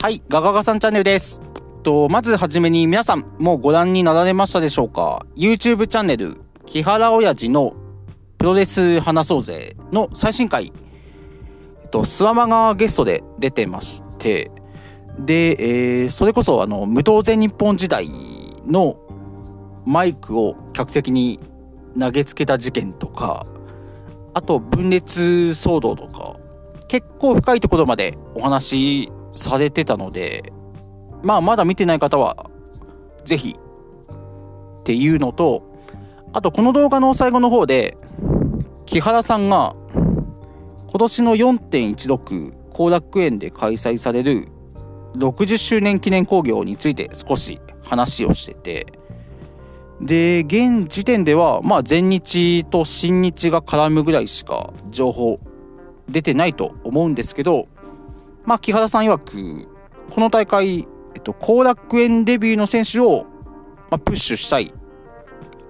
はい、ガガガさんチャンネルです。と、まずはじめに皆さん、もうご覧になられましたでしょうか ?YouTube チャンネル、木原親父のプロレス話そうぜの最新回、えっと、スワマがゲストで出てまして、で、えーそれこそあの、無党全日本時代のマイクを客席に投げつけた事件とか、あと分裂騒動とか、結構深いところまでお話されてたので、まあまだ見てない方は、ぜひっていうのと、あとこの動画の最後の方で、木原さんが今年の4.16後楽園で開催される60周年記念興行について少し話をしてて、で、現時点では、まあ全日と新日が絡むぐらいしか情報出てないと思うんですけど、まあ木原さん曰く、この大会、えっと、後楽園デビューの選手を、まあ、プッシュしたい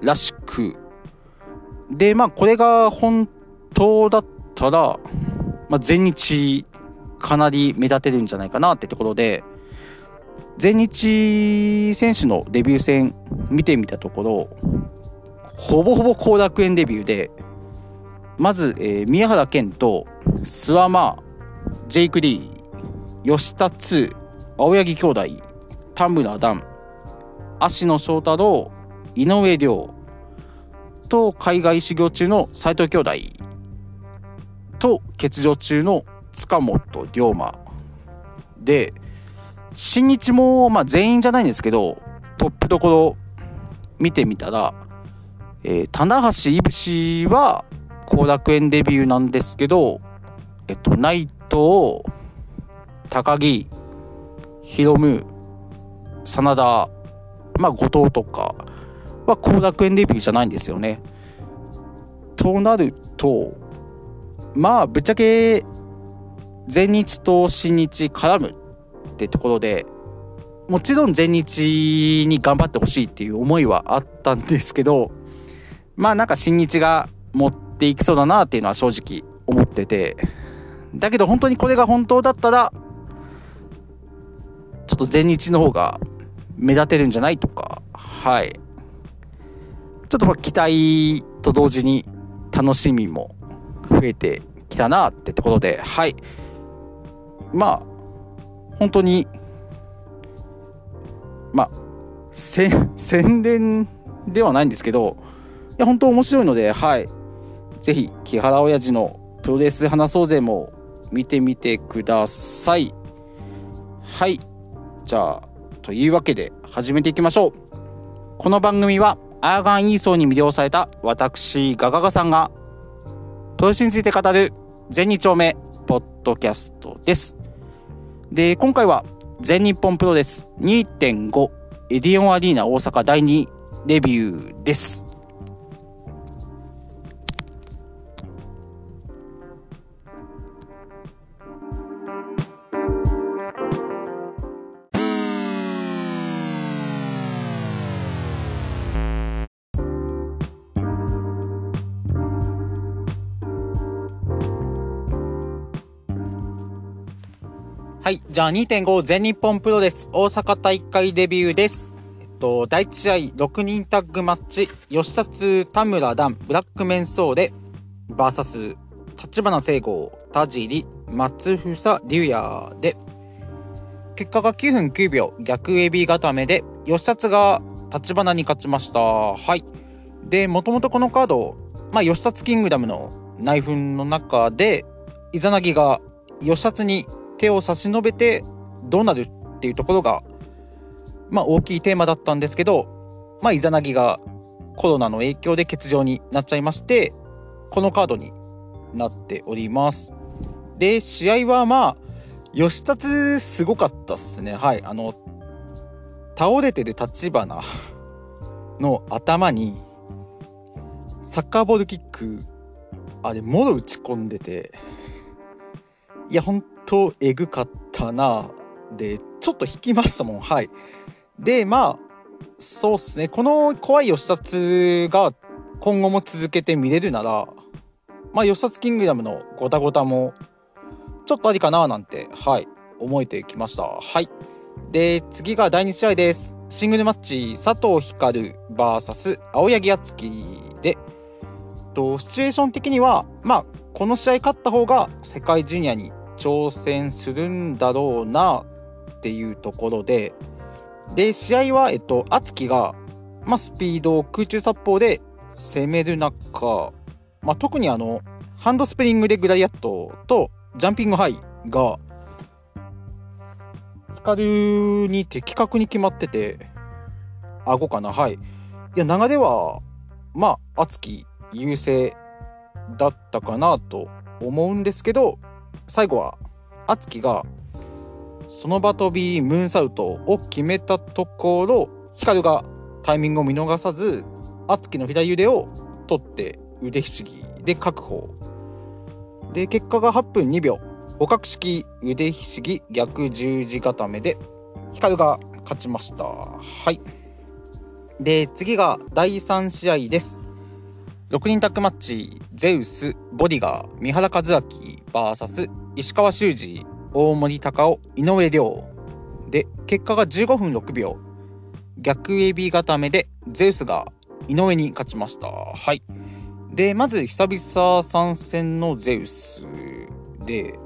らしく、で、まあこれが本当だったら、まあ全日かなり目立てるんじゃないかなってところで、全日選手のデビュー戦見てみたところ、ほぼほぼ後楽園デビューで、まず、えー宮原健と諏訪間、ジェイク・リー、吉田2、青柳兄弟、田村段、芦野翔太郎、井上涼と海外修行中の斉藤兄弟と欠場中の塚本龍馬で新日も、まあ、全員じゃないんですけどトップどころ見てみたら、えー棚橋いぶしは後楽園デビューなんですけど、えっと、内藤高木ヒロム真田まあ後藤とかは後楽園デビューじゃないんですよね。となるとまあぶっちゃけ全日と新日絡むってところでもちろん全日に頑張ってほしいっていう思いはあったんですけどまあなんか新日が持っていきそうだなっていうのは正直思っててだけど本当にこれが本当だったらちょっと全日の方が目立てるんじゃないとか。はい。ちょっとまあ期待と同時に楽しみも増えてきたなってところで。はい。まあ本当にまあ宣伝ではないんですけどいや本当面白いのではい。ぜひ木原親父のプロレス話そうぜも見てみてください。はい。じゃあというわけで始めていきましょう。この番組はアーガンイーソーに魅了された私ガガガさんがプロレスについて語る全日丁目ポッドキャストです。で今回は全日本プロレス2.5エディオンアリーナ大阪第2レビューです。はい。じゃあ2.5全日本プロレス大阪大会デビューです。えっと、第1試合6人タッグマッチ、吉達田村段ブラックメンソーレ、バーサス、立花聖吾、田尻、松房龍也で、結果が9分9秒、逆エビ固めで、吉達が立花に勝ちました。はい。で、もともとこのカード、まあ、吉達キングダムの内紛の中で、イザナギが吉達に手を差し伸べてどうなるっていうところが、まあ大きいテーマだったんですけど、まあイザナギがコロナの影響で欠場になっちゃいまして、このカードになっております。で、試合はまあ、吉達すごかったっすね。はい。あの、倒れてる立花の頭に、サッカーボールキック、あれ、もろ打ち込んでて、いや、本当えぐかったな。で、ちょっと引きましたもん。はい。で、まあ、そうっすね。この怖い吉達が今後も続けて見れるなら、まあ、吉達キングダムのゴタゴタも、ちょっとありかななんて、はい、思えてきました。はい。で、次が第2試合です。シングルマッチ、佐藤光 VS 青柳敦樹で、と、シチュエーション的には、まあ、この試合勝った方が世界ジュニアに挑戦するんだろうなっていうところで、で、試合は、えっと、敦樹が、まあ、スピードを、空中殺法で攻める中、まあ、特にあの、ハンドスプリングでグライアットとジャンピングハイが、光に的確に決まってて、顎かな、はい。いや、流れは、まあ、敦樹優勢だったかなと思うんですけど、最後は、敦樹が、その場飛びムーンサルトを決めたところ、光がタイミングを見逃さず、敦樹の左腕を取って腕ひしぎで確保。で、結果が8分2秒。互角式腕ひしぎ逆十字固めで、光が勝ちました。はい。で、次が第3試合です。6人タッグマッチ、ゼウス、ボディガー、三原和明 VS 石川修司、大森隆夫、井上亮。で、結果が15分6秒。逆エビ固めで、ゼウスが井上に勝ちました。はい。で、まず久々参戦のゼウスで、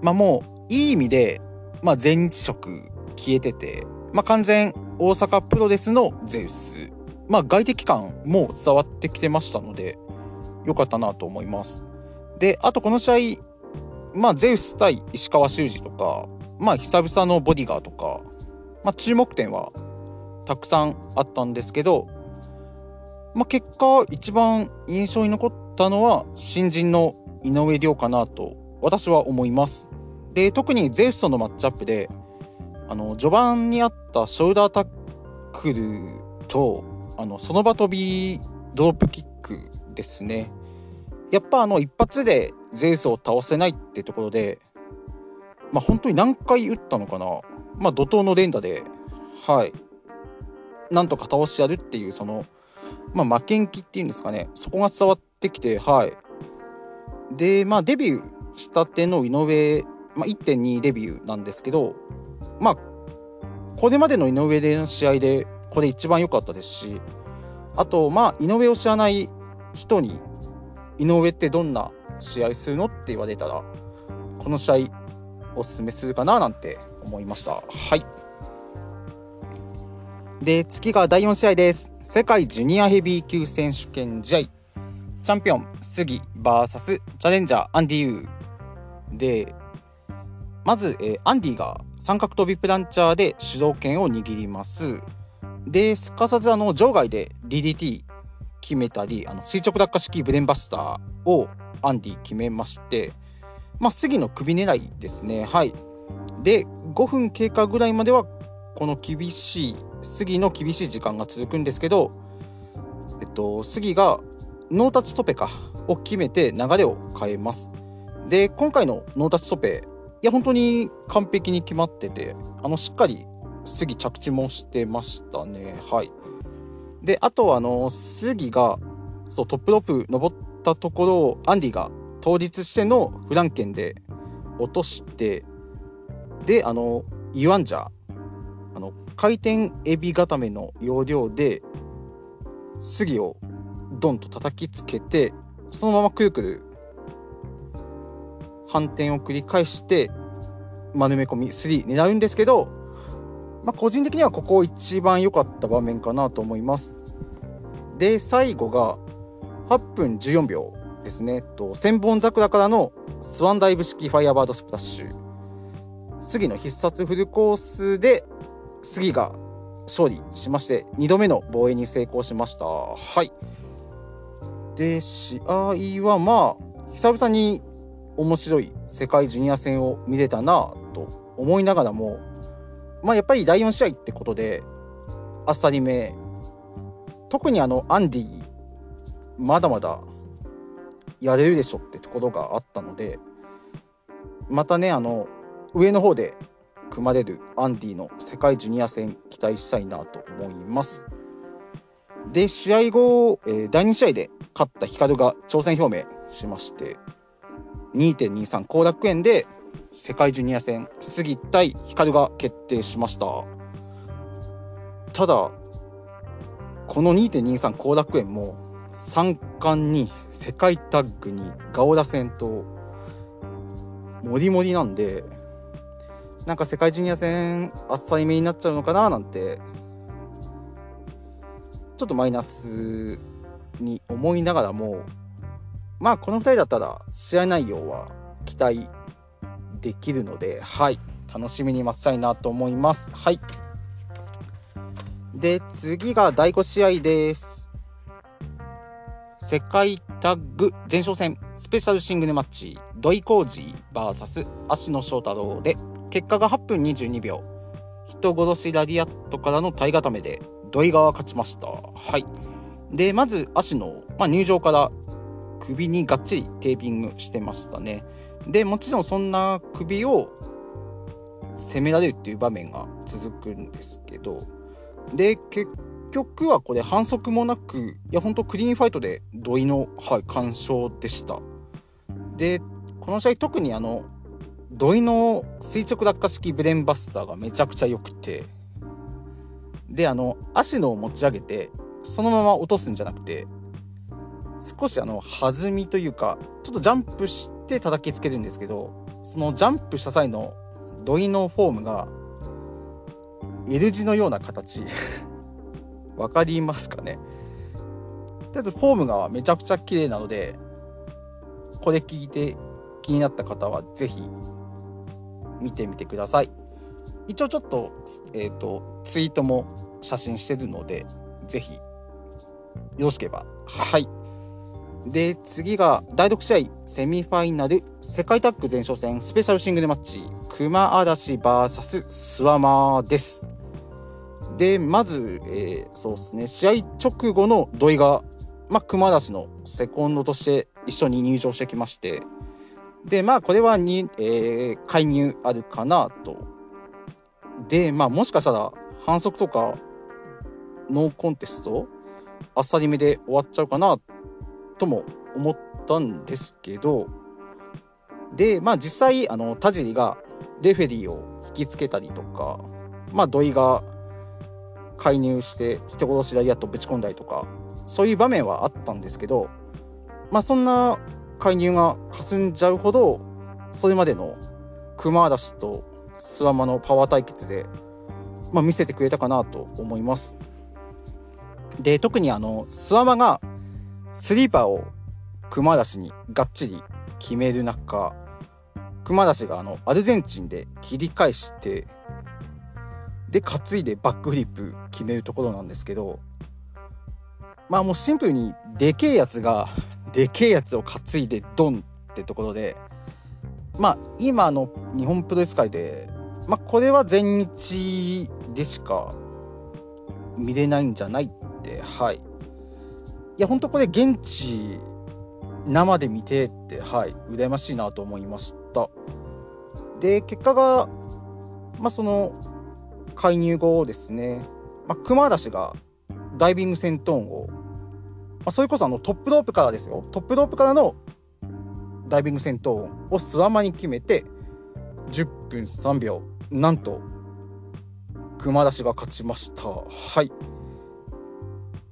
まあもう、いい意味で、まあ全日色消えてて、まあ完全大阪プロレスのゼウス。まあ外敵感も伝わってきてましたので、良かったなと思います。で、あとこの試合、まあゼウス対石川修司とか、まあ久々のボディガーとか、まあ注目点はたくさんあったんですけど、まあ結果一番印象に残ったのは新人の井上涼かなと私は思います。で、特にゼウスとのマッチアップで、あの、序盤にあったショルダータックルと、あの、その場飛びドロップキックですね。やっぱあの、一発でゼウスを倒せないってところで、まあ本当に何回打ったのかな。まあ怒涛の連打で、はい。なんとか倒してやるっていう、その、まあ負けん気っていうんですかね。そこが伝わってきて、はい。で、まあデビューしたての井上、まあ、1.2デビューなんですけど、まあ、これまでの井上での試合で、これ一番良かったですし、あと、まあ、井上を知らない人に、井上ってどんな試合するのって言われたら、この試合、おすすめするかななんて思いました。はい。で、次が第4試合です。世界ジュニアヘビー級選手権試合。チャンピオン、杉 VS チャレンジャー、アンディ・ユー。で、まず、えー、アンディが三角跳びプランチャーで主導権を握ります。で、すかさずあの場外で DDT 決めたり、あの垂直落下式ブレンバスターをアンディ決めまして、まあ、杉の首狙いですね。はい。で、5分経過ぐらいまでは、この厳しい、杉の厳しい時間が続くんですけど、えっと、杉がノータッチトペかを決めて流れを変えます。で、今回のノータッチトペ、いや、本当に完璧に決まってて、あの、しっかり杉着地もしてましたね。はい。で、あとは、あの、杉が、そう、トップロープ登ったところを、アンディが倒立してのフランケンで落として、で、あの、イワンジャー、あの、回転エビ固めの要領で、杉をドンと叩きつけて、そのままくるくる反転を繰り返して丸め込み3狙うんですけど、まあ、個人的にはここ一番良かった場面かなと思います。で、最後が8分14秒ですね。と千本桜からのスワンダイブ式ファイアバードスプラッシュ。杉の必殺フルコースで杉が勝利しまして2度目の防衛に成功しました。はい。で、試合はまあ、久々に面白い世界ジュニア戦を見れたなと思いながらも、まあ、やっぱり第4試合ってことであっさりめ特にあのアンディまだまだやれるでしょってところがあったのでまたねあの上の方で組まれるアンディの世界ジュニア戦期待したいなと思います。で試合後、えー、第2試合で勝った光が挑戦表明しまして2.23後楽園で世界ジュニア戦杉対光が決定しました。ただこの2.23後楽園も三冠に世界タッグにガオラ戦とモリモリなんでなんか世界ジュニア戦あっさりめになっちゃうのかななんてちょっとマイナスに思いながらもまあこの2人だったら試合内容は期待できるのではい。楽しみに待ちたいなと思います。はい。で次が第5試合です。世界タッグ前哨戦スペシャルシングルマッチ土井浩二 VS 芦野翔太郎で結果が8分22秒。人殺しラディアットからの体固めで土井が勝ちました。はい。でまず芦野、まあ、入場から首にがっちりテーピングしてましたね。でもちろんそんな首を攻められるっていう場面が続くんですけどで結局はこれ反則もなくいや本当クリーンファイトで土井の、はい、完勝でした。でこの試合特にあの土井の垂直落下式ブレンバスターがめちゃくちゃ良くてであの足のを持ち上げてそのまま落とすんじゃなくて少しあの弾みというかちょっとジャンプして叩きつけるんですけどそのジャンプした際の土井のフォームが L 字のような形。わかりますかね？とりあえずフォームがめちゃくちゃ綺麗なのでこれ聞いて気になった方は是非見てみてください。一応ちょっと,、えーと、ツイートも写真してるので是非よろしければ。はい。で次が第6試合セミファイナル世界タッグ前哨戦スペシャルシングルマッチ熊嵐 VS スワマーです。でまず、えー、そうですね試合直後の土井が、まあ、熊嵐のセコンドとして一緒に入場してきましてでまあこれはに、えー、介入あるかなと。でまあもしかしたら反則とかノーコンテストあっさりめで終わっちゃうかなとも思ったんですけどでまあ実際あの田尻がレフェリーを引きつけたりとかまあ土井が介入して人殺しダイヤとぶち込んだりとかそういう場面はあったんですけどまあそんな介入が霞んじゃうほどそれまでの熊嵐と諏訪間のパワー対決で、まあ、見せてくれたかなと思います。で特にあの諏訪間がスリーパーを熊嵐にがっちり決める中熊嵐があのアルゼンチンで切り返してで担いでバックフリップ決めるところなんですけどまあもうシンプルにでけえやつが でけえやつを担いでドンってところでまあ今の日本プロレス界でまあこれは全日でしか見れないんじゃないってはい。いやほんとこれ現地生で見てってはい羨ましいなと思いました。で結果がまあその介入後ですね、まあ、熊嵐がダイビング戦闘を、まあ、それこそあのトップロープからですよ。トップロープからのダイビング戦闘をスワマに決めて10分3秒なんと熊出しが勝ちました。はい。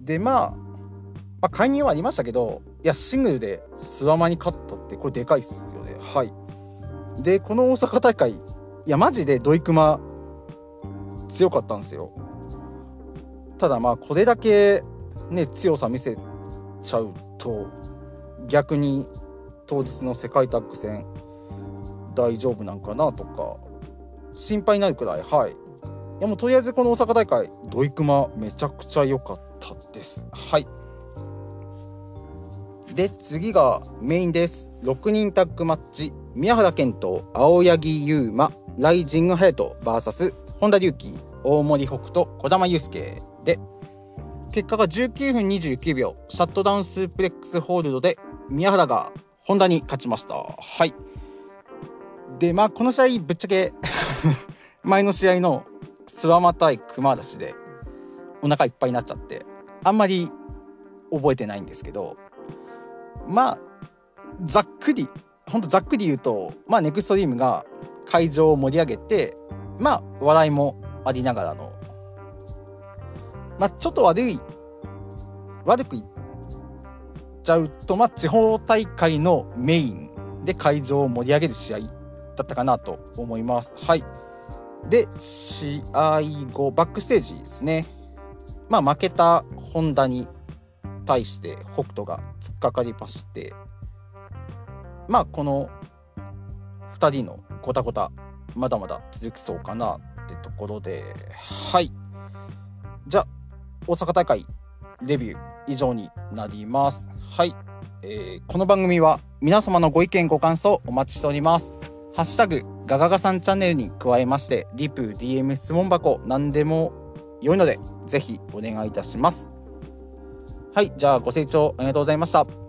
でまあ、まあ、介入はありましたけどいやシングルでスワマに勝ったってこれでかいっすよね。はい。でこの大阪大会いやマジでドイクマ強かったんですよ。ただまあこれだけね強さ見せちゃうと逆に当日の世界タッグ戦大丈夫なんかなとか心配になるくらい。はい。いやもうとりあえずこの大阪大会ドイクマめちゃくちゃ良かったです。はいで次がメインです。6人タッグマッチ。宮原健人青柳優馬。ライジング隼人 VS 本田隆起大森北斗児玉悠介。で結果が19分29秒。シャットダウンスープレックスホールドで宮原が本田に勝ちました。はい。でまあこの試合ぶっちゃけ 前の試合の諏訪間対熊嵐でお腹いっぱいになっちゃってあんまり覚えてないんですけどまあざっくりほんとざっくり言うと、まあ、ネクストリームが会場を盛り上げて、まあ、笑いもありながらの、まあ、ちょっと悪い、悪く言っちゃうと、まあ、地方大会のメインで会場を盛り上げる試合だったかなと思います。はい。で、試合後、バックステージですね。まあ、負けたホンダに対して北斗が突っかかりまして、まあ、この2人のごたごた、まだまだ続きそうかなってところで、はい。じゃあ、大阪大会レビュー以上になります。はい。えー、この番組は皆様のご意見ご感想お待ちしております。ハッシュタグガガガさんチャンネルに加えまして、リプ、DM 質問箱、何でも良いので、ぜひお願いいたします。はい、じゃあご清聴ありがとうございました。